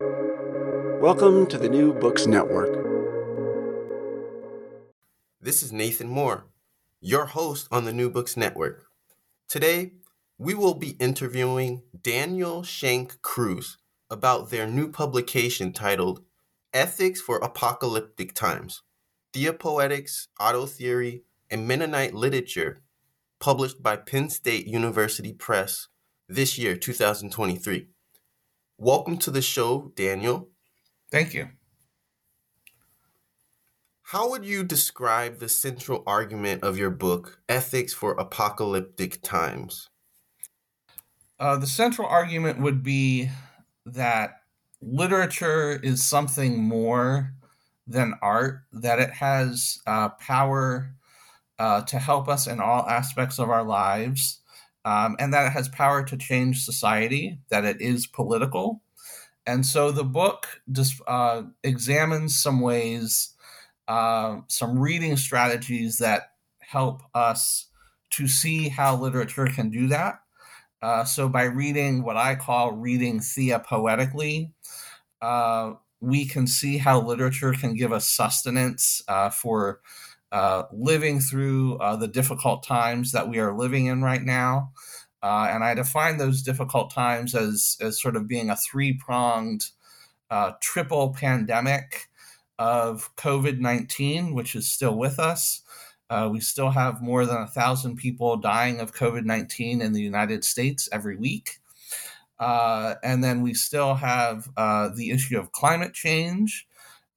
Welcome to the New Books Network. This is Nathan Moore, your host on the New Books Network. Today, we will be interviewing Daniel Shank Cruz about their new publication titled Ethics for Apocalyptic Times Theapoetics, Auto Theory, and Mennonite Literature, published by Penn State University Press this year, 2023. Welcome to the show, Daniel. Thank you. How would you describe the central argument of your book, Ethics for Apocalyptic Times? Uh, the central argument would be that literature is something more than art, that it has uh, power uh, to help us in all aspects of our lives, um, and that it has power to change society, that it is political, and so the book just uh, examines some ways, uh, some reading strategies that help us to see how literature can do that. Uh, so by reading what I call reading theapoetically, uh, we can see how literature can give us sustenance uh, for uh, living through the difficult times that we are living in right now. Uh, and I define those difficult times as, as sort of being a three pronged uh, triple pandemic of COVID 19, which is still with us. Uh, we still have more than a thousand people dying of COVID 19 in the United States every week. Uh, and then we still have uh, the issue of climate change.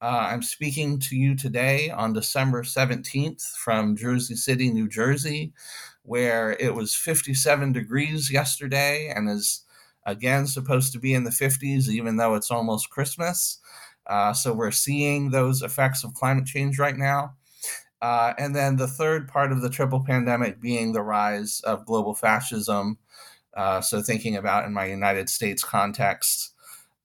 Uh, I'm speaking to you today on December 17th from Jersey City, New Jersey, where it was 57 degrees yesterday and is again supposed to be in the 50s, even though it's almost Christmas. Uh, so we're seeing those effects of climate change right now. Uh, and then the third part of the triple pandemic being the rise of global fascism. Uh, so, thinking about in my United States context,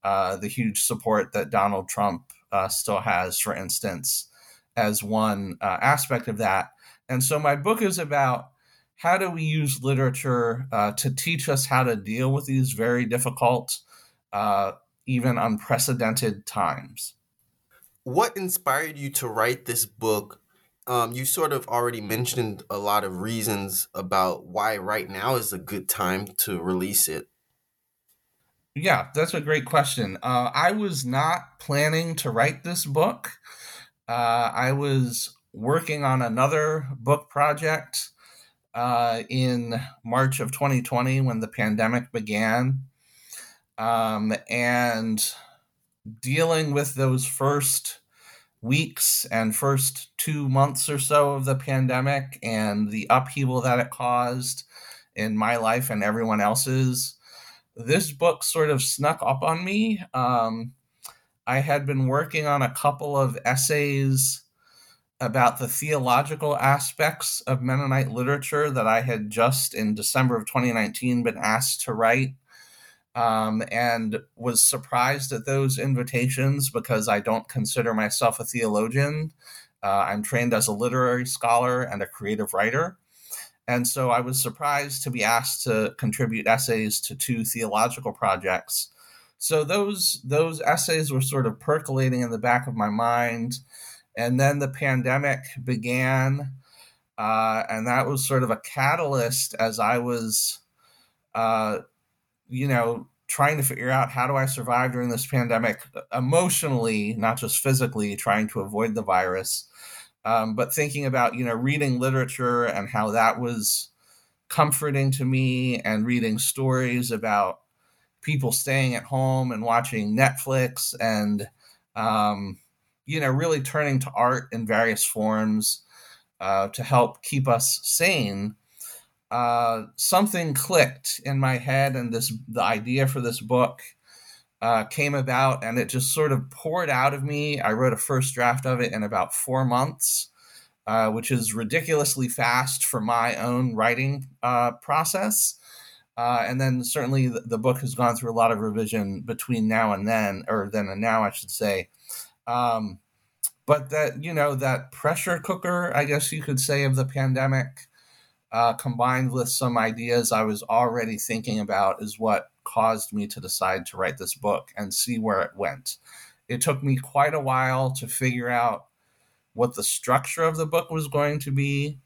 uh, the huge support that Donald Trump uh, still has, for instance, as one uh, aspect of that. And so, my book is about how do we use literature uh, to teach us how to deal with these very difficult, uh, even unprecedented times? What inspired you to write this book? Um, you sort of already mentioned a lot of reasons about why right now is a good time to release it. Yeah, that's a great question. Uh, I was not planning to write this book. Uh, I was working on another book project uh, in March of 2020 when the pandemic began. Um, and dealing with those first weeks and first two months or so of the pandemic and the upheaval that it caused in my life and everyone else's, this book sort of snuck up on me. Um, I had been working on a couple of essays about the theological aspects of Mennonite literature that I had just in December of 2019 been asked to write. Um, and was surprised at those invitations because I don't consider myself a theologian. Uh, I'm trained as a literary scholar and a creative writer. And so I was surprised to be asked to contribute essays to two theological projects. So those those essays were sort of percolating in the back of my mind and then the pandemic began uh, and that was sort of a catalyst as i was uh, you know trying to figure out how do i survive during this pandemic emotionally not just physically trying to avoid the virus um, but thinking about you know reading literature and how that was comforting to me and reading stories about people staying at home and watching netflix and um, you know, really turning to art in various forms uh, to help keep us sane, uh, something clicked in my head, and this the idea for this book uh, came about and it just sort of poured out of me. I wrote a first draft of it in about four months, uh, which is ridiculously fast for my own writing uh, process. Uh, and then certainly the, the, book has gone through a lot of revision between now and then, or then and now, I should say. Um, but that, you know, that pressure cooker, I guess you could say, of the pandemic, uh, combined with some ideas I was already thinking about, is what caused me to decide to write this book and see where it went. It took me quite a while to figure out what the structure of the book was going to be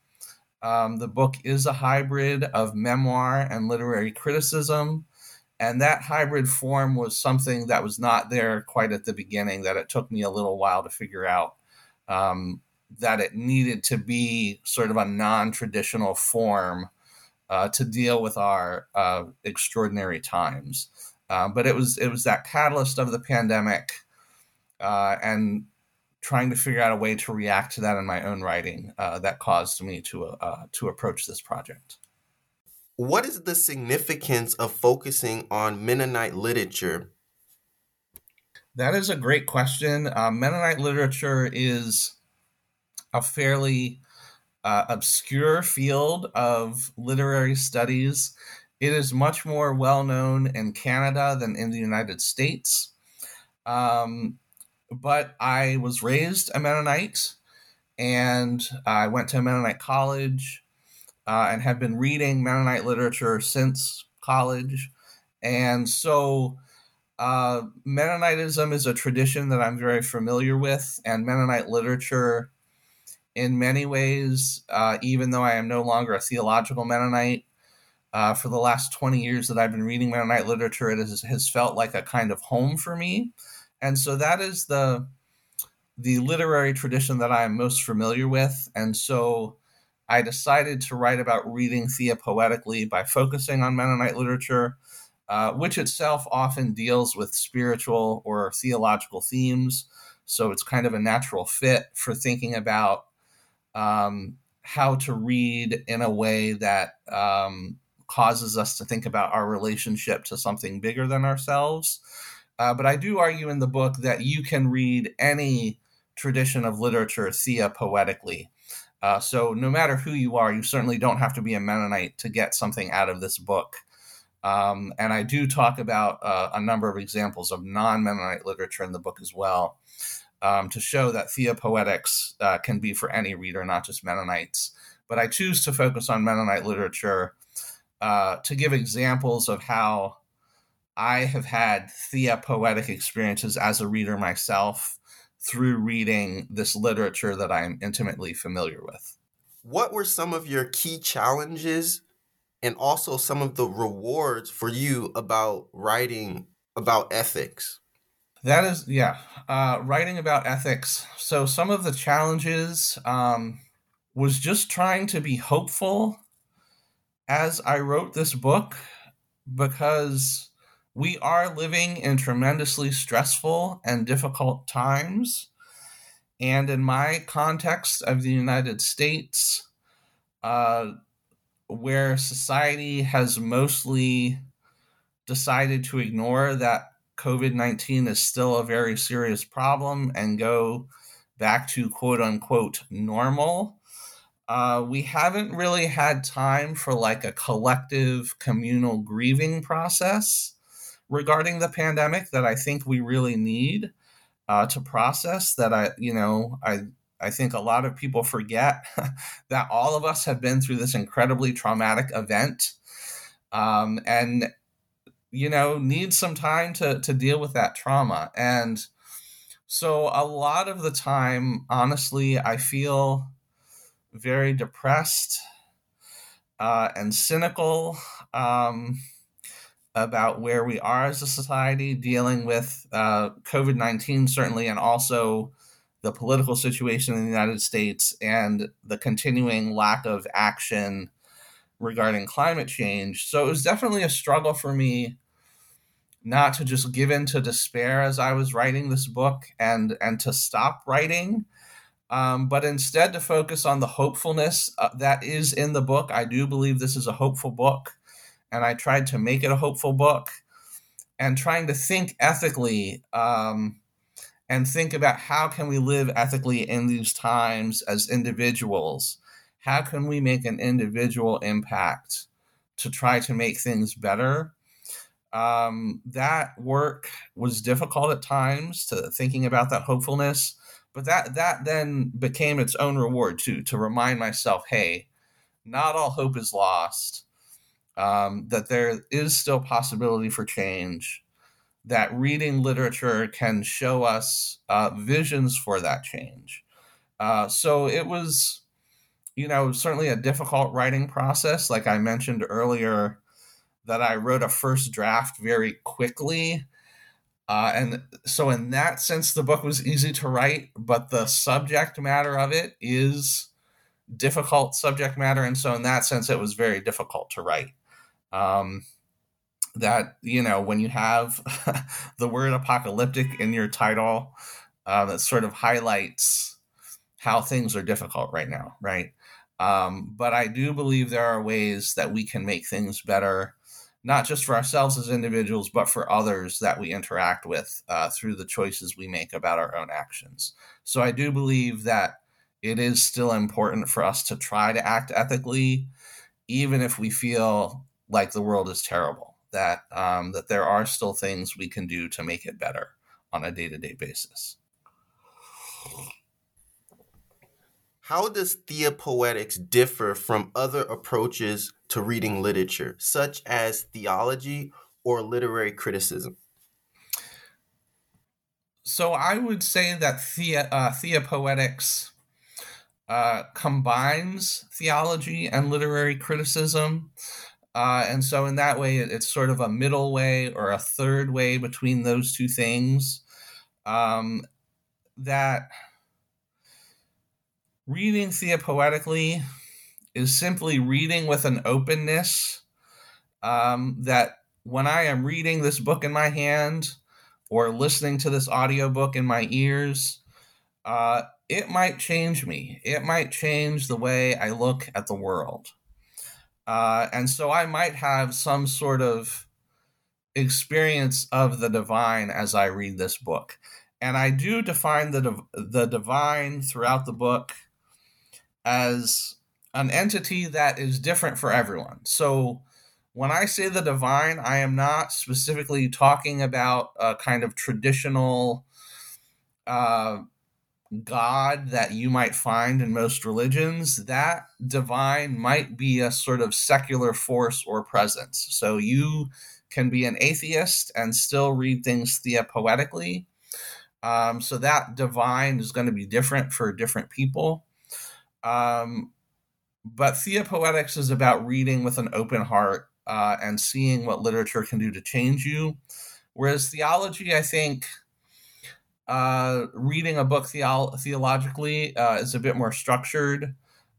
um, the book is a hybrid of memoir and literary criticism. And that hybrid form was something that was not there quite at the beginning, that it took me a little while to figure out um, that it needed to be sort of a non traditional form uh, to deal with our uh, extraordinary times. Uh, but it was it was that catalyst of the pandemic uh, and trying to figure out a way to react to that in my own writing uh, that caused me to uh, to approach this project. What is the significance of focusing on Mennonite literature? That is a great question. Uh, Mennonite literature is a fairly uh, obscure field of literary studies. It is much more well known in Canada than in the United States. Um, but I was raised a Mennonite and I went to Mennonite college uh, and have been reading Mennonite literature since college. And so uh, Mennonitism is a tradition that I'm very familiar with, and Mennonite literature, in many ways, uh, even though I am no longer a theological Mennonite, uh, for the last 20 years that I've been reading Mennonite literature, it has, has felt like a kind of home for me and so that is the the literary tradition that I am most familiar with. And so I decided to write about reading Thea poetically by focusing on Mennonite literature, uh, which itself often deals with spiritual or theological themes. So it's kind of a natural fit for thinking about um, how to read in a way that um, causes us to think about our relationship to something bigger than ourselves. Uh, but I do argue in the book that you can read any tradition of literature theapoetically. Uh, so no matter who you are, you certainly don't have to be a Mennonite to get something out of this book. Um, and I do talk about uh, a number of examples of non Mennonite literature in the book as well um, to show that theapoetics uh, can be for any reader, not just Mennonites. But I choose to focus on Mennonite literature uh, to give examples of how I have had theapoetic experiences as a reader myself through reading this literature that I'm intimately familiar with. What were some of your key challenges and also some of the rewards for you about writing about ethics? That is, yeah, uh, writing about ethics. So, some of the challenges um, was just trying to be hopeful as I wrote this book because we are living in tremendously stressful and difficult times. And in my context of the United States, uh, where society has mostly decided to ignore that COVID 19 is still a very serious problem and go back to quote unquote normal, uh, we haven't really had time for like a collective communal grieving process regarding the pandemic that I think we really need uh, to process. That I, you know, I I think a lot of people forget that all of us have been through this incredibly traumatic event, um, and you know, need some time to to deal with that trauma. And so, a lot of the time, honestly, I feel very depressed uh, and cynical. Um, about where we are as a society dealing with uh, COVID 19, certainly, and also the political situation in the United States and the continuing lack of action regarding climate change. So it was definitely a struggle for me not to just give in to despair as I was writing this book and and to stop writing, um, but instead to focus on the hopefulness uh, that is in the book. I do believe this is a hopeful book and I tried to make it a hopeful book. and trying to think ethically um, and think about how can we live ethically in these times as individuals how can we make an individual impact to try to make things better um, that work was difficult at times to thinking about that hopefulness but that that then became its own reward too to remind myself hey not all hope is lost. Um, that there is still possibility for change that reading literature can show us uh, visions for that change. Uh, so it was you know certainly a difficult writing process like i mentioned earlier that i wrote a first draft very quickly uh, and so, in that sense, the book was easy to write, but the subject matter of it is difficult subject matter. And so, in that sense, it was very difficult to write. Um, that, you know, when you have the word apocalyptic in your title, uh, that sort of highlights how things are difficult right now, right? Um, but I do believe there are ways that we can make things better not just for ourselves as individuals, but for others that we interact with uh, through the choices we make about our own actions. So I do believe that it is still important for us to try to act ethically, even if we feel like the world is terrible. That um, that there are still things we can do to make it better on a day to day basis. How does theapoetics differ from other approaches to reading literature, such as theology or literary criticism? So I would say that thea, uh, theapoetics uh, combines theology and literary criticism. Uh, and so, in that way, it's sort of a middle way or a third way between those two things. Um, that reading theapoetically is simply reading with an openness um, that when I am reading this book in my hand or listening to this audiobook in my ears, uh, it might change me. It might change the way I look at the world. Uh, and so I might have some sort of experience of the divine as I read this book. And I do define the, the divine throughout the book as an entity that is different for everyone. So when I say the divine, I am not specifically talking about a kind of traditional uh, God that you might find in most religions. That divine might be a sort of secular force or presence. So you can be an atheist and still read things theapoetically. Um, so that divine is going to be different for different people. Um, but Theapoetics is about reading with an open heart uh, and seeing what literature can do to change you. Whereas theology, I think, uh, reading a book theo- theologically uh, is a bit more structured.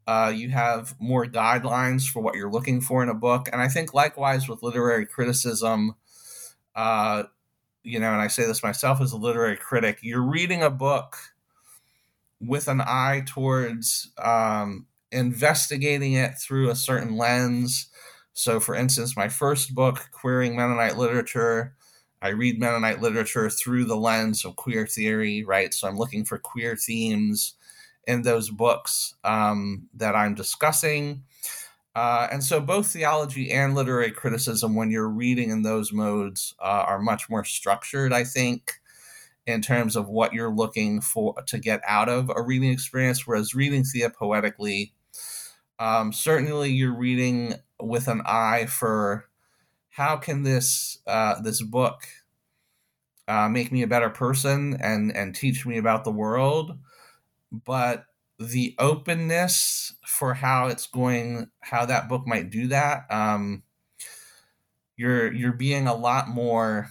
Uh, you have more guidelines for what you're looking for in a book. And I think likewise with literary criticism, uh, you know, and I say this myself as a literary critic, you're reading a book with an eye towards um, investigating it through a certain lens. So, for instance, my first book, Queering Mennonite Literature, I read Mennonite literature through the lens of queer theory, right? So, I'm looking for queer themes in those books um, that I'm discussing. Uh, and so, both theology and literary criticism, when you're reading in those modes, uh, are much more structured, I think in terms of what you're looking for to get out of a reading experience. Whereas reading theapoetically, um, certainly you're reading with an eye for how can this uh, this book uh, make me a better person and and teach me about the world, but the openness for how it's going, how that book might do that. Um, you're you're being a lot more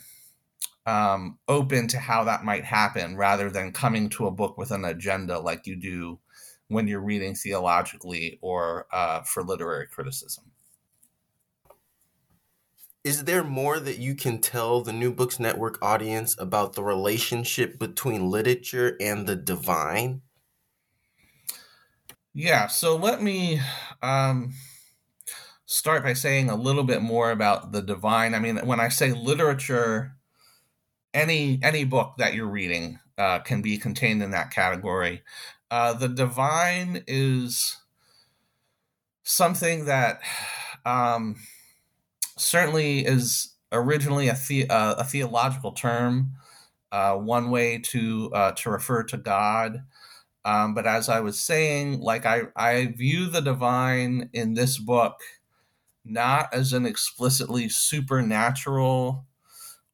um, open to how that might happen rather than coming to a book with an agenda like you do when you're reading theologically or uh, for literary criticism. Is there more that you can tell the New Books Network audience about the relationship between literature and the divine? Yeah, so let me um, start by saying a little bit more about the divine. I mean, when I say literature, any any book that you're reading uh, can be contained in that category. Uh, the divine is something that um, certainly is originally a, the, uh, a theological term, uh, one way to uh, to refer to God. Um, but as I was saying, like I, I view the divine in this book not as an explicitly supernatural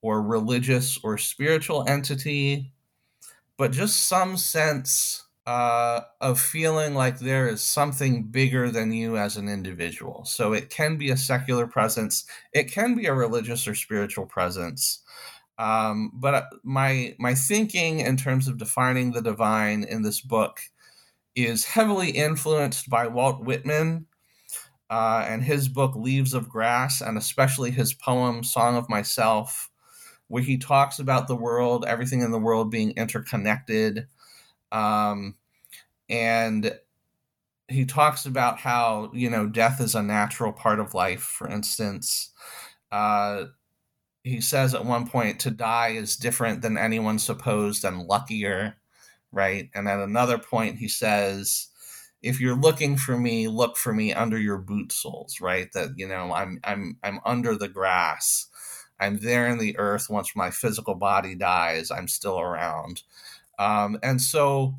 or religious or spiritual entity, but just some sense uh, of feeling like there is something bigger than you as an individual. So it can be a secular presence, it can be a religious or spiritual presence. Um, but uh, my my thinking in terms of defining the divine in this book is heavily influenced by Walt Whitman uh, and his book Leaves of Grass, and especially his poem Song of Myself, where he talks about the world, everything in the world being interconnected. Um, and he talks about how, you know, death is a natural part of life, for instance. Uh, he says at one point, to die is different than anyone supposed and luckier, right? And at another point, he says, if you're looking for me, look for me under your boot soles, right? That you know, I'm I'm I'm under the grass. I'm there in the earth once my physical body dies. I'm still around. Um, and so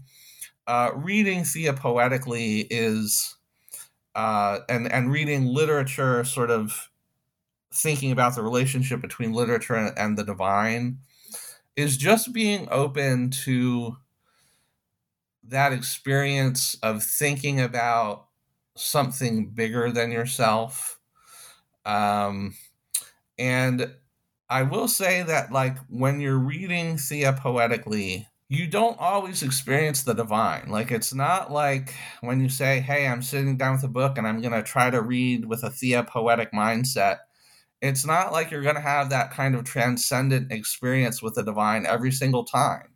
uh, reading theapoetically is uh, and and reading literature sort of thinking about the relationship between literature and, the divine is just being open to that experience of thinking about something bigger than yourself. Um, and i will say that like when you're reading theopoetically you don't always experience the divine. Like it's not like when you say hey i'm sitting down with a book and i'm going to try to read with a theapoetic mindset. It's not like you're going to have that kind of transcendent experience with the divine every single time.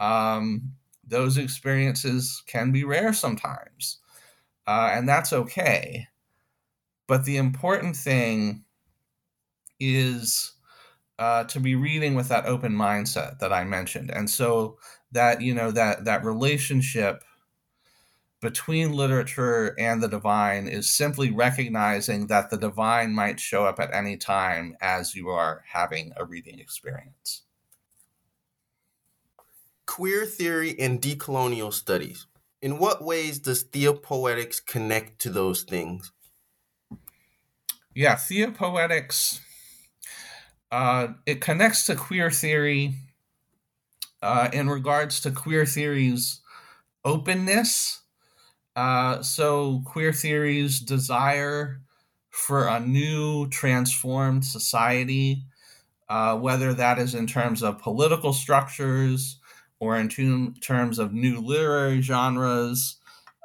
Um, those experiences can be rare sometimes, uh, and that's okay. But the important thing is uh, to be reading with that open mindset that I mentioned, and so that you know that that relationship between literature and the divine is simply recognizing that the divine might show up at any time as you are having a reading experience queer theory and decolonial studies. In what ways does theapoetics connect to those things? Yeah, theapoetics uh, it connects to queer theory uh, in regards to queer theory's openness. Uh, so, queer theory's desire for a new, transformed society, uh, whether that is in terms of political structures, or in terms of new literary genres.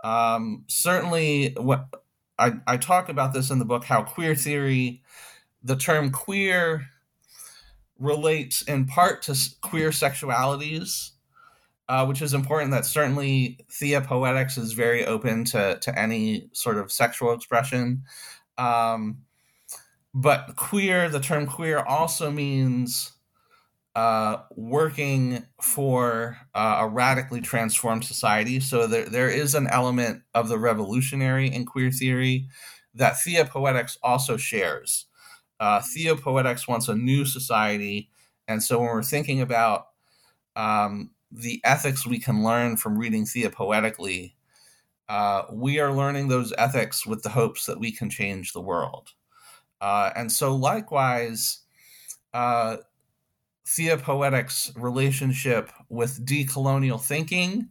Um, certainly, what I, I talk about this in the book, how queer theory, the term queer relates in part to queer sexualities, uh, which is important. That certainly Thea Poetics is very open to, to any sort of sexual expression. Um, but queer, the term queer also means uh, working for uh, a radically transformed society. So there, there is an element of the revolutionary in queer theory that Thea Poetics also shares. Uh, Theapoetics wants a new society. And so when we're thinking about um, the ethics we can learn from reading Theapoetically, uh, we are learning those ethics with the hopes that we can change the world. Uh, and so, likewise, uh, theapoetics relationship with decolonial thinking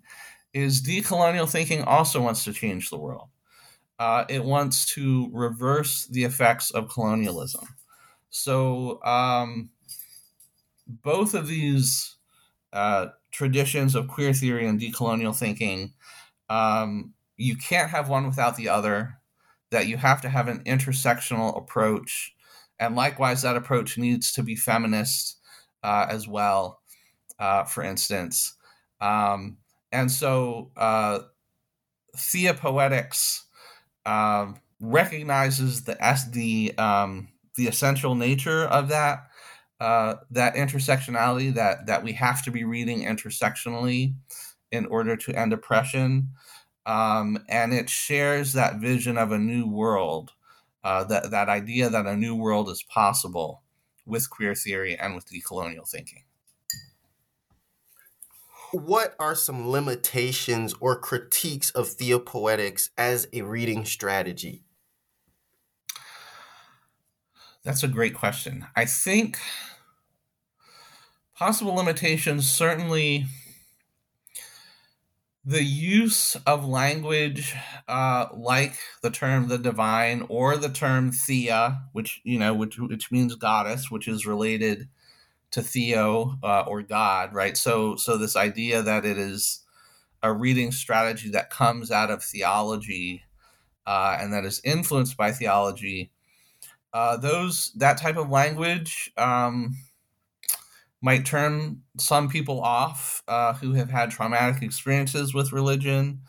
is decolonial thinking also wants to change the world. Uh, it wants to reverse the effects of colonialism. So, um, both of these uh, traditions of queer theory and decolonial thinking, um, you can't have one without the other, that you have to have an intersectional approach. And likewise, that approach needs to be feminist uh, as well, uh, for instance. Um, and so uh, Theapoetics um, recognizes the the um, the essential nature of that, uh, that intersectionality that that we have to be reading intersectionally in order to end oppression, um, and it shares that vision of a new world, uh, that that idea that a new world is possible with queer theory and with decolonial thinking. What are some limitations or critiques of theapoetics as a reading strategy? That's a great question. I think possible limitations certainly the use of language uh, like the term the divine or the term thea which you know which which means goddess which is related to theo uh, or god right so so this idea that it is a reading strategy that comes out of theology uh, and that is influenced by theology uh, those that type of language um, might turn some people off uh, who have had traumatic experiences with religion,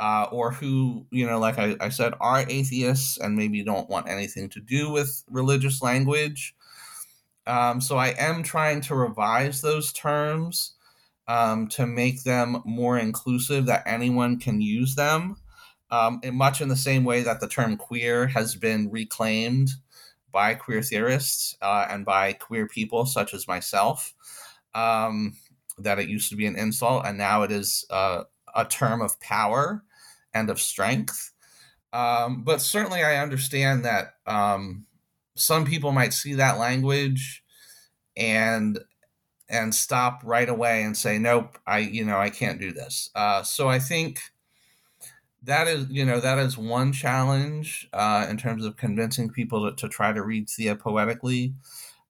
uh, or who you know, like I, I, said, are atheists and maybe don't want anything to do with religious language. Um, so I am trying to revise those terms um, to make them more inclusive, that anyone can use them. Um, much in the same way that the term queer has been reclaimed by queer theorists uh, and by queer people such as myself. Um, that it used to be an insult and now it is uh, a term of power and of strength. Um, but certainly, I understand that um, some people might see that language and and stop right away and say, "Nope, I you know I can't do this." Uh, so I think that is you know that is one challenge uh, in terms of convincing people to, to try to read Thea poetically.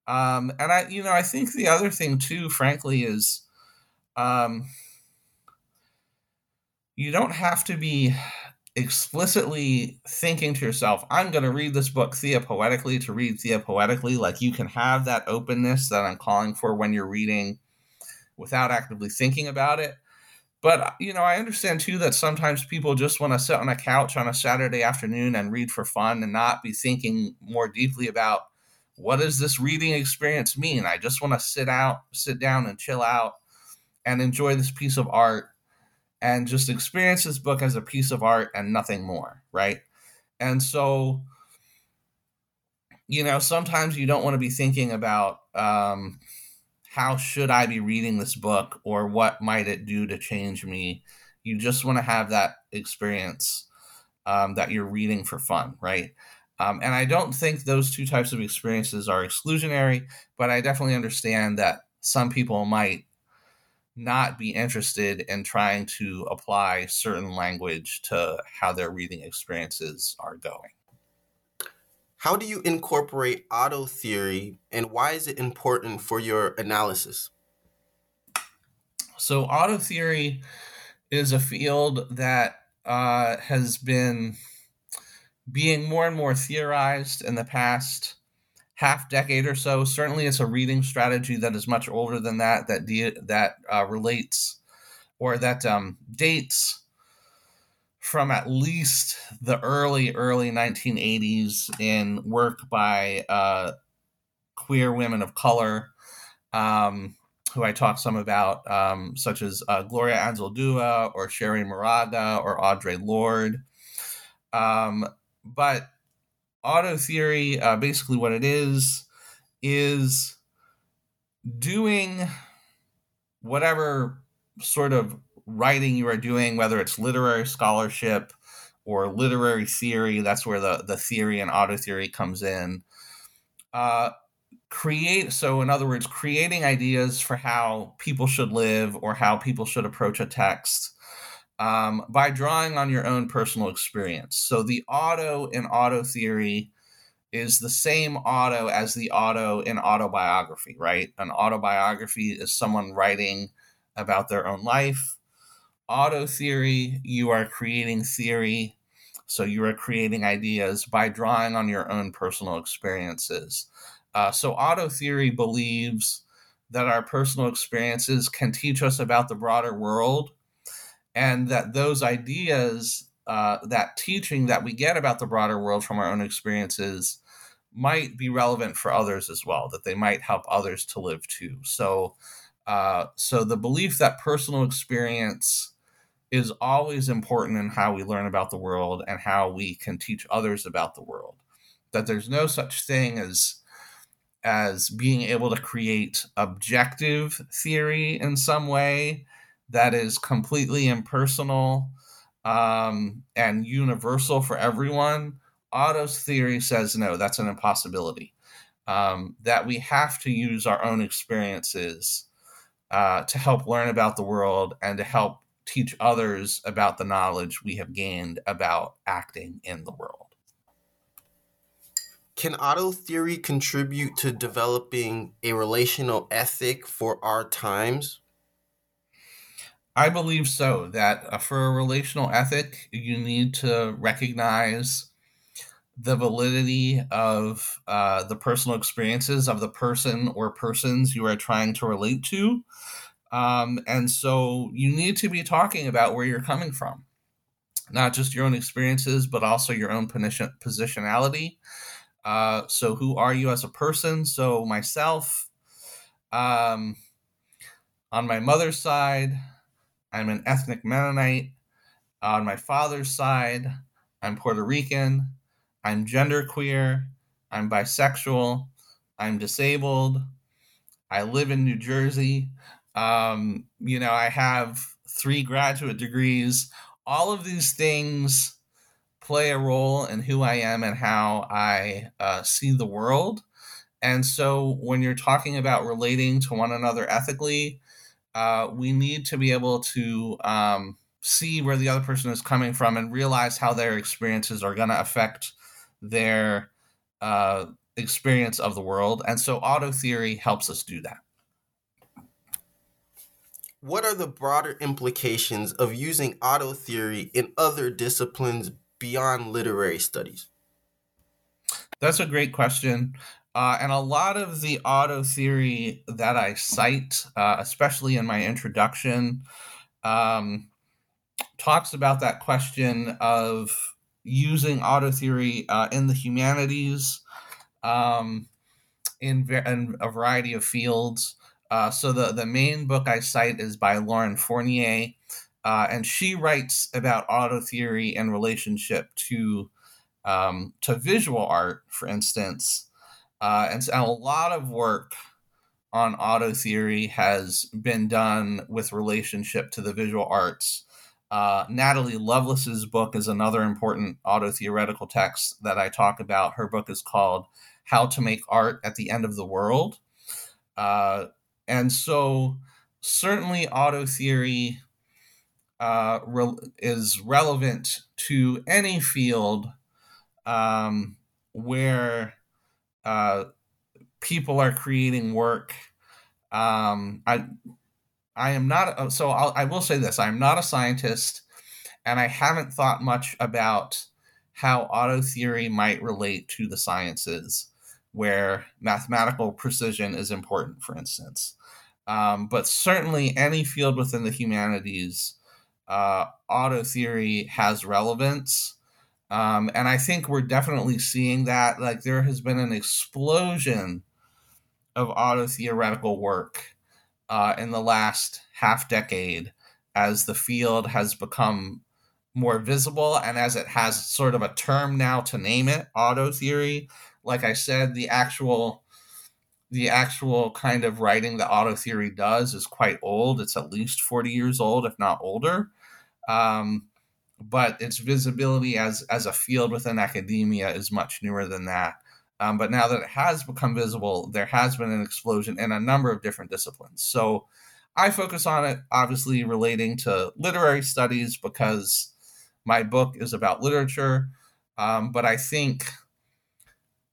Um, and I you know I think the other thing too, frankly, is um, you don't have to be explicitly thinking to yourself, I'm going to read this book Thea poetically to read Thea poetically. Like you can have that openness that I'm calling for when you're reading without actively thinking about it. But you know, I understand too that sometimes people just want to sit on a couch on a Saturday afternoon and read for fun and not be thinking more deeply about what does this reading experience mean? I just want to sit out, sit down and chill out and enjoy this piece of art and just experience this book as a piece of art and nothing more, right? And so you know, sometimes you don't want to be thinking about um how should I be reading this book or what might it do to change me? You just want to have that experience um, that you're reading for fun, right? Um, and I don't think those two types of experiences are exclusionary, but I definitely understand that some people might not be interested in trying to apply certain language to how their reading experiences are going. How do you incorporate auto theory and why is it important for your analysis? So, auto theory is a field that uh, has been being more and more theorized in the past half decade or so. Certainly, it's a reading strategy that is much older than that, that, de- that uh, relates or that um, dates from at least the early early 1980s in work by uh, queer women of color um, who I talked some about, um, such as uh, Gloria Anzaldúa or Cherríe Moraga or Audre Lorde. Um, but auto theory, uh, basically, what it is, is doing whatever sort of writing you are doing, whether it's literary scholarship or literary theory, that's where the, the theory and auto theory comes in. Uh, create, so in other words, creating ideas for how people should live or how people should approach a text um, by drawing on your own personal experience. So the auto in auto theory is the same auto as the auto in autobiography, right? An autobiography is someone writing about their own life auto theory, you are creating theory. So you are creating ideas by drawing on your own personal experiences. Uh, so auto theory believes that our personal experiences can teach us about the broader world and that those ideas, uh, that teaching that we get about the broader world from our own experiences, might be relevant for others as well, that they might help others to live too. So, uh, so the belief that personal experience is always important in how we learn about the world and how we can teach others about the world. That there's no such thing as as being able to create objective theory in some way that is completely impersonal um, and universal for everyone. Otto's theory says no, that's an impossibility. Um, that we have to use our own experiences uh, to help learn about the world and to help teach others about the knowledge we have gained about acting in the world. Can auto theory contribute to developing a relational ethic for our times? I believe so. That uh, for a relational ethic, you need to recognize the validity of uh, the personal experiences of the person or persons you are trying to relate to. Um, and so you need to be talking about where you're coming from, not just your own experiences, but also your own position- positionality. Uh, so, who are you as a person? So, myself, um, on my mother's side, I'm an ethnic Mennonite. On my father's side, I'm Puerto Rican. I'm genderqueer. I'm bisexual. I'm disabled. I live in New Jersey. Um, you know, I have three graduate degrees. All of these things play a role in who I am and how I uh, see the world. And so when you're talking about relating to one another ethically, uh, we need to be able to um, see where the other person is coming from and realize how their experiences are going to affect their uh, experience of the world. And so auto theory helps us do that. What are the broader implications of using auto theory in other disciplines beyond literary studies? That's a great question. Uh, and a lot of the auto theory that I cite, uh, especially in my introduction, um, talks about that question of using auto theory uh, in the humanities um, in, in, a variety of fields. Uh, so the, the main book I cite is by Lauren Fournier, uh, and she writes about auto theory in relationship to um, to visual art, for instance. Uh, and, and a lot of work on auto theory has been done with relationship to the visual arts. Uh, Natalie Loveless's book is another important auto theoretical text that I talk about. Her book is called How to Make Art at the End of the World. Uh, and so, certainly, auto theory uh, re- is relevant to any field um, where uh, people are creating work. Um, I I am not so I'll, I will say this: I am not a scientist, and I haven't thought much about how auto theory might relate to the sciences, where mathematical precision is important, for instance. Um, but certainly, any field within the humanities uh, auto theory has relevance. Um, and I think we're definitely seeing that. Like there has been an explosion of auto theoretical work uh, in the last half decade as the field has become more visible and as it has sort of a term now to name it, auto theory. Like I said, the actual the actual kind of writing that auto theory does is quite old. It's at least 40 years old, if not older. Um, but its visibility as as a field within academia is much newer than that. Um, but now that it has become visible, there has been an explosion in a number of different disciplines. So I focus on it, obviously relating to literary studies because my book is about literature. Um, but I think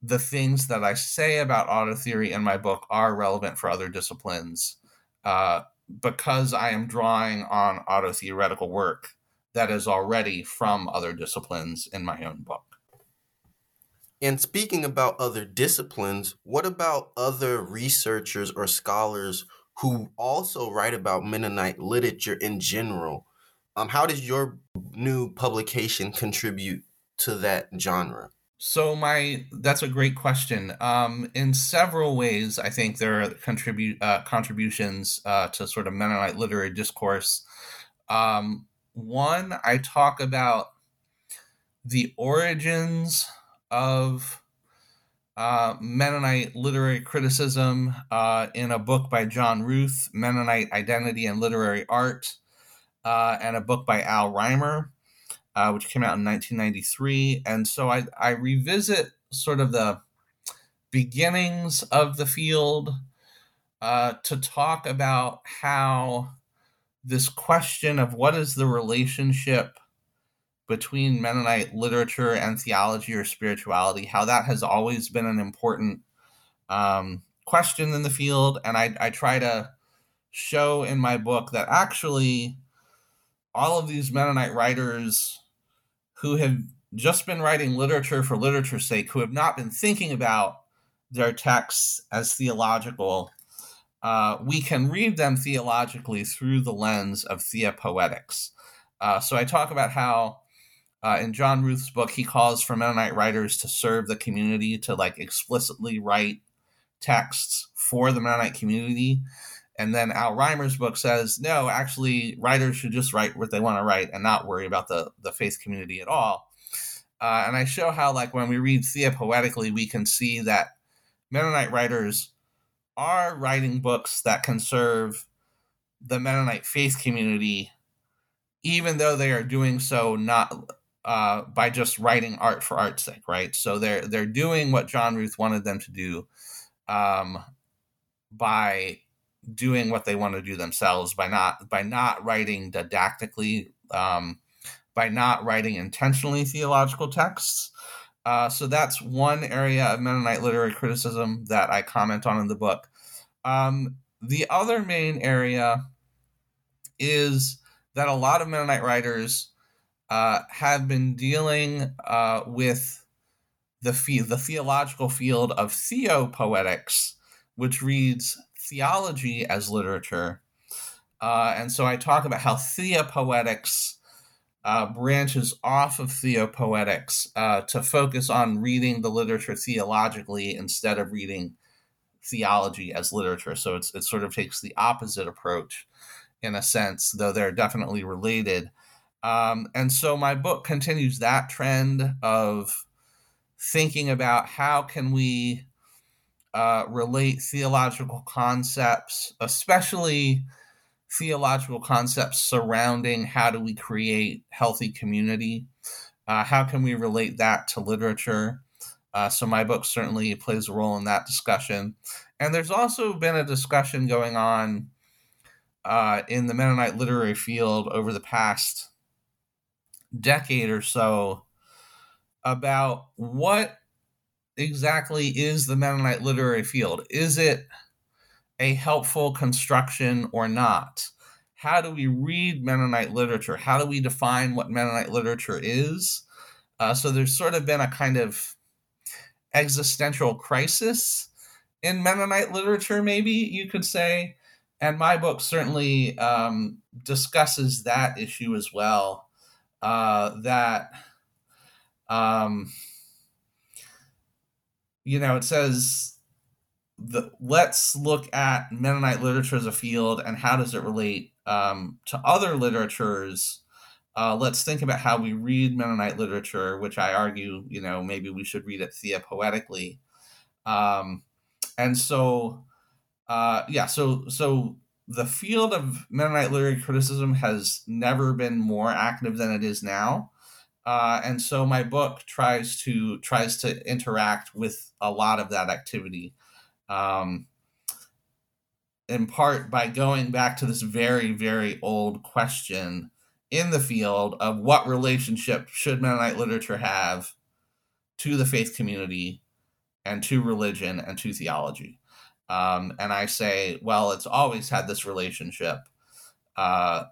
the things that I say about auto theory in my book are relevant for other disciplines uh, because I am drawing on auto theoretical work that is already from other disciplines in my own book. And speaking about other disciplines, what about other researchers or scholars who also write about Mennonite literature in general? Um, how does your new publication contribute to that genre? So my that's a great question. Um, in several ways, I think there are contribute uh, contributions uh, to sort of Mennonite literary discourse. Um, one, I talk about the origins of uh, Mennonite literary criticism uh, in a book by John Ruth, Mennonite Identity and Literary Art, uh, and a book by Al Reimer, uh, which came out in 1993. And so I, I revisit sort of the beginnings of the field uh, to talk about how this question of what is the relationship between Mennonite literature and theology or spirituality, how that has always been an important um, question in the field. And I, I try to show in my book that actually all of these Mennonite writers who have just been writing literature for literature's sake, who have not been thinking about their texts as theological, uh, we can read them theologically through the lens of theapoetics. Uh, so I talk about how uh, in John Ruth's book, he calls for Mennonite writers to serve the community, to like explicitly write texts for the Mennonite community. And then Al Reimer's book says, no, actually, writers should just write what they want to write and not worry about the, the faith community at all. Uh, and I show how, like, when we read theapoetically, we can see that Mennonite writers are writing books that can serve the Mennonite faith community, even though they are doing so not uh, by just writing art for art's sake, right? So they're they're doing what John Ruth wanted them to do um, by doing what they want to do themselves by not by not writing didactically, um, by not writing intentionally theological texts. Uh, so that's one area of Mennonite literary criticism that I comment on in the book. Um, the other main area is that a lot of Mennonite writers uh, have been dealing uh, with the the theological field of theopoetics, which reads theology as literature. Uh, and so I talk about how theapoetics uh, branches off of theopoetics uh, to focus on reading the literature theologically instead of reading theology as literature. So it's, it sort of takes the opposite approach in a sense, though they're definitely related. Um, and so my book continues that trend of thinking about how can we uh, relate theological concepts, especially theological concepts surrounding how do we create healthy community. Uh, how can we relate that to literature? Uh, so my book certainly plays a role in that discussion. And there's also been a discussion going on uh, in the Mennonite literary field over the past decade or so about what exactly is the Mennonite literary field. Is it a helpful construction or not? How do we read Mennonite literature? How do we define what Mennonite literature is? Uh, so there's sort of been a kind of existential crisis in Mennonite literature, maybe you could say. And my book certainly um, discusses that issue as well uh, that um, you know it says the let's look at Mennonite literature as a field and how does it relate um, to other literatures. Uh, let's think about how we read Mennonite literature, which I argue, you know, maybe we should read it theapoetically. Um, and so, uh, yeah, so so the field of Mennonite literary criticism has never been more active than it is now. Uh, and so my book tries to tries to interact with a lot of that activity, um, in part by going back to this very very old question in the field of what relationship should Mennonite literature have to the faith community and to religion and to theology. Um, and I say, well, it's always had this relationship, uh,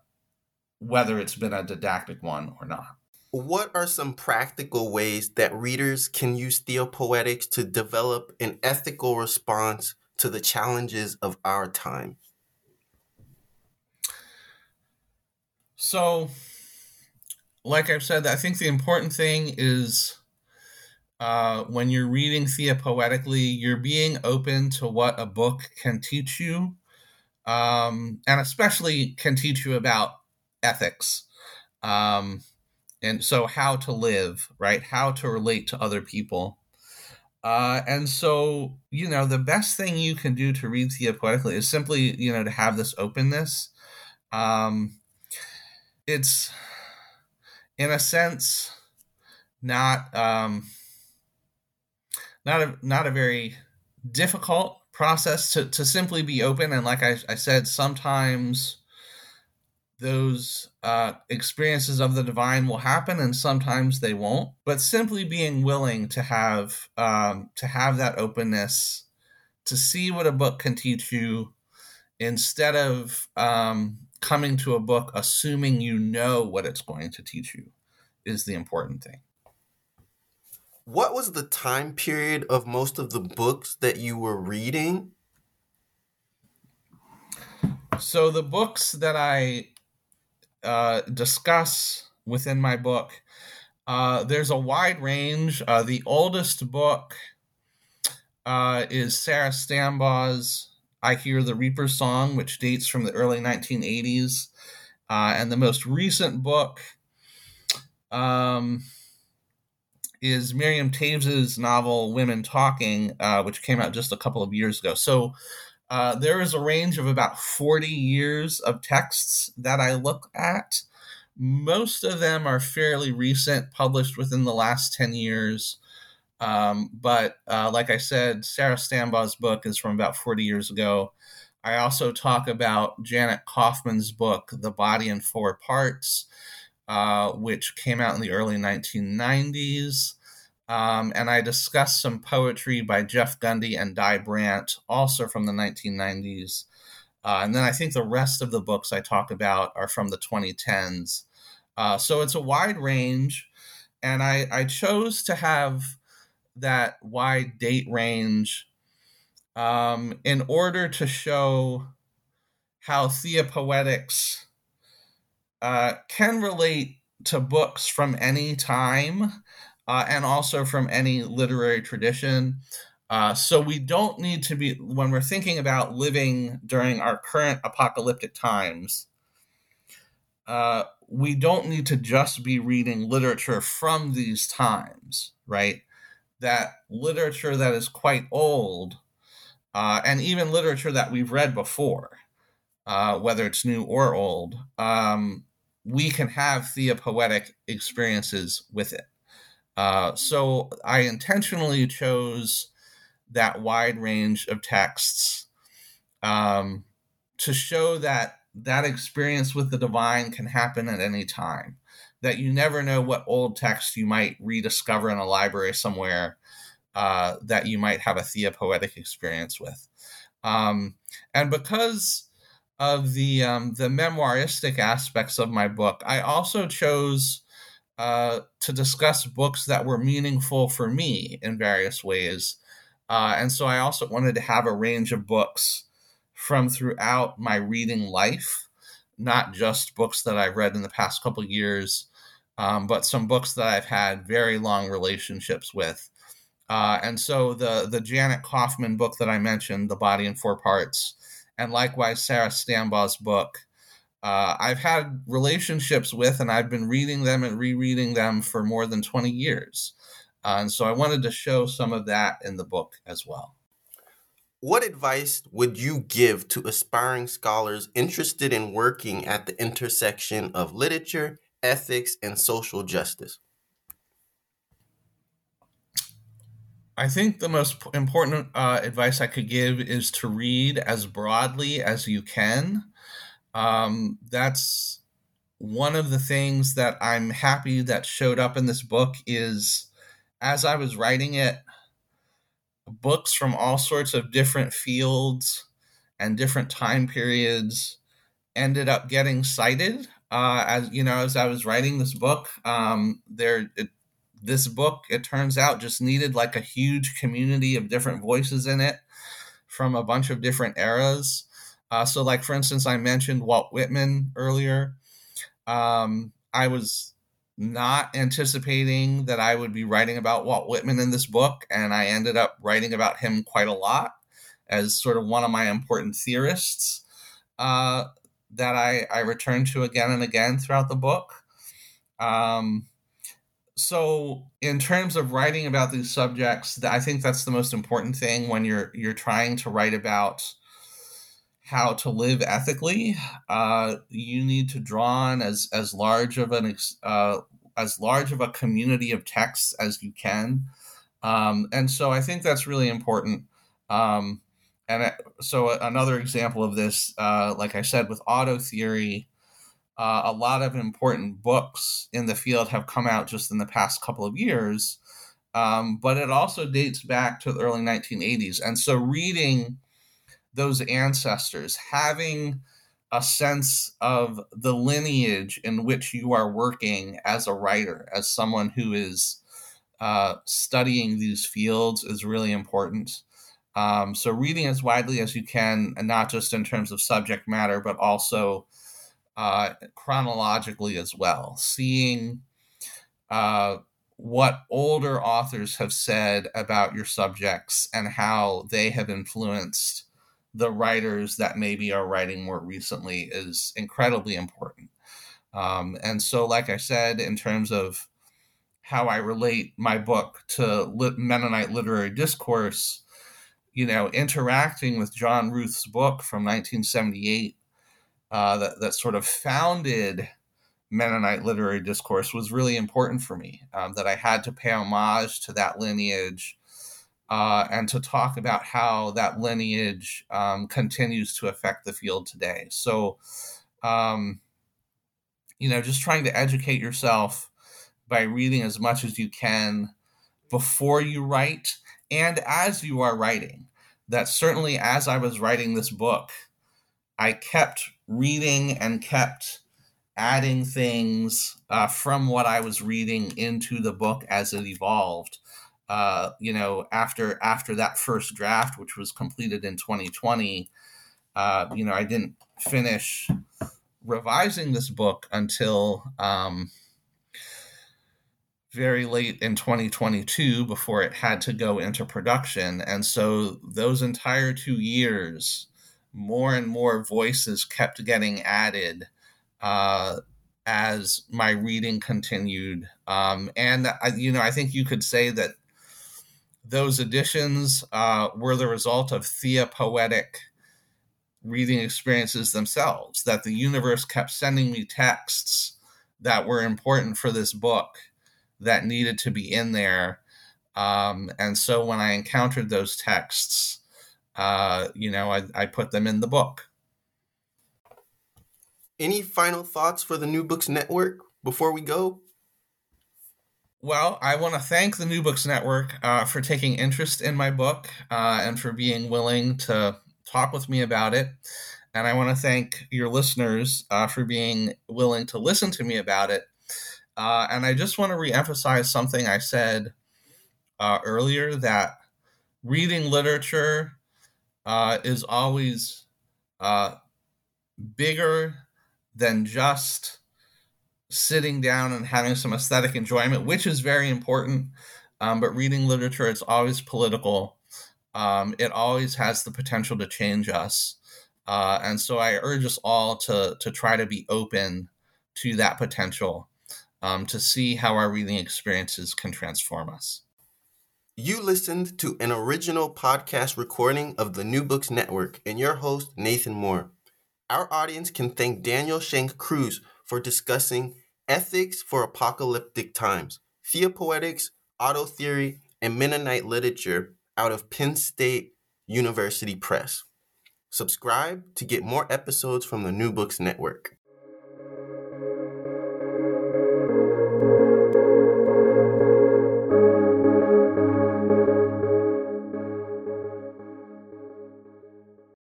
whether it's been a didactic one or not. What are some practical ways that readers can use theapoetics to develop an ethical response to the challenges of our time? So, like I've said, I think the important thing is uh, when you're reading theapoetically, you're being open to what a book can teach you, um, and especially can teach you about ethics. Um, and so, how to live, right? How to relate to other people. Uh, and so, you know, the best thing you can do to read theapoetically is simply, you know, to have this openness. Um, it's, in a sense, not um, not a not a very difficult process to to simply be open. And like I, I said, sometimes those uh, experiences of the divine will happen and sometimes they won't. But simply being willing to have um, to have that openness to see what a book can teach you instead of um, coming to a book assuming you know what it's going to teach you is the important thing. What was the time period of most of the books that you were reading? So the books that i uh, discuss within my book. Uh, there's a wide range. Uh, the oldest book uh, is Sarah Stambaugh's I Hear the Reaper Song, which dates from the early 1980s. Uh, and the most recent book um, is Miriam Toews's novel Women Talking, uh, which came out just a couple of years ago. So uh, there is a range of about 40 years of texts that I look at. Most of them are fairly recent, published within the last 10 years. Um, but uh, like I said, Sarah Stambaugh's book is from about 40 years ago. I also talk about Janet Kauffman's book, The Body in Four Parts, uh, which came out in the early 1990s. Um, and I discussed some poetry by Jeff Gundy and Di Brandt, also from the 1990s. Uh, and then I think the rest of the books I talk about are from the 2010s. Uh, so it's a wide range. And I, I chose to have that wide date range um, in order to show how theapoetics uh, can relate to books from any time uh, and also from any literary tradition. Uh, so we don't need to be, when we're thinking about living during our current apocalyptic times, uh, we don't need to just be reading literature from these times, right? That literature that is quite old, uh, and even literature that we've read before, uh, whether it's new or old, um, we can have theapoetic experiences with it. Uh, so I intentionally chose that wide range of texts um, to show that that experience with the divine can happen at any time. That you never know what old text you might rediscover in a library somewhere uh, that you might have a theapoetic experience with. Um, and because of the um, the memoiristic aspects of my book, I also chose uh, to discuss books that were meaningful for me in various ways. Uh, and so I also wanted to have a range of books from throughout my reading life, not just books that I've read in the past couple years, um, but some books that I've had very long relationships with. Uh, and so the the Janet Kauffman book that I mentioned, The Body in Four Parts, and likewise Sarah Stambaugh's book, uh, I've had relationships with, and I've been reading them and rereading them for more than 20 years. Uh, and so I wanted to show some of that in the book as well. What advice would you give to aspiring scholars interested in working at the intersection of literature, ethics, and social justice? I think the most important uh, advice I could give is to read as broadly as you can. Um, that's one of the things that I'm happy that showed up in this book is as I was writing it, books from all sorts of different fields and different time periods ended up getting cited. Uh, as you know, as I was writing this book, um, there it, this book it turns out just needed like a huge community of different voices in it from a bunch of different eras uh, so, like for instance, I mentioned Walt Whitman earlier. Um, I was not anticipating that I would be writing about Walt Whitman in this book, and I ended up writing about him quite a lot as sort of one of my important theorists uh, that I, I return to again and again throughout the book. Um, so, in terms of writing about these subjects, I think that's the most important thing when you're you're trying to write about how to live ethically, uh, you need to draw on as as large of an uh, as large of a community of texts as you can, um, and so I think that's really important. Um, and so another example of this, uh, like I said, with auto theory, uh, a lot of important books in the field have come out just in the past couple of years, um, but it also dates back to the early 1980s, and so reading those ancestors, having a sense of the lineage in which you are working as a writer, as someone who is uh, studying these fields, is really important. Um, so, reading as widely as you can, and not just in terms of subject matter, but also uh, chronologically as well. Seeing uh, what older authors have said about your subjects and how they have influenced the writers that maybe are writing more recently is incredibly important. Um, and so, like I said, in terms of how I relate my book to lit- Mennonite literary discourse, you know, interacting with John Ruth's book from 1978 uh, that, that sort of founded Mennonite literary discourse was really important for me. Um, that I had to pay homage to that lineage uh, and to talk about how that lineage um, continues to affect the field today. So, um, you know, just trying to educate yourself by reading as much as you can before you write and as you are writing. That certainly, as I was writing this book, I kept reading and kept adding things uh, from what I was reading into the book as it evolved uh, you know, after after that first draft, which was completed in 2020, uh, you know, I didn't finish revising this book until um, very late in 2022 before it had to go into production. And so those entire two years, more and more voices kept getting added uh, as my reading continued. Um, and I, you know, I think you could say that those additions uh, were the result of theapoetic reading experiences themselves, that the universe kept sending me texts that were important for this book that needed to be in there. Um, and so when I encountered those texts, uh, you know, I, I put them in the book. Any final thoughts for the New Books Network before we go? Well, I want to thank the New Books Network uh, for taking interest in my book uh, and for being willing to talk with me about it. And I want to thank your listeners uh, for being willing to listen to me about it. Uh, and I just want to reemphasize something I said uh, earlier that reading literature uh, is always bigger than just sitting down and having some aesthetic enjoyment, which is very important. Um, but reading literature, it's always political. Um, it always has the potential to change us. Uh, and so I urge us all to, to try to be open to that potential, um, to see how our reading experiences can transform us. You listened to an original podcast recording of the New Books Network and your host, Nathan Moore. Our audience can thank Daniel Shank Cruz for discussing ethics for apocalyptic times, theapoetics, auto theory, and Mennonite literature out of Penn State University Press. Subscribe to get more episodes from the New Books Network.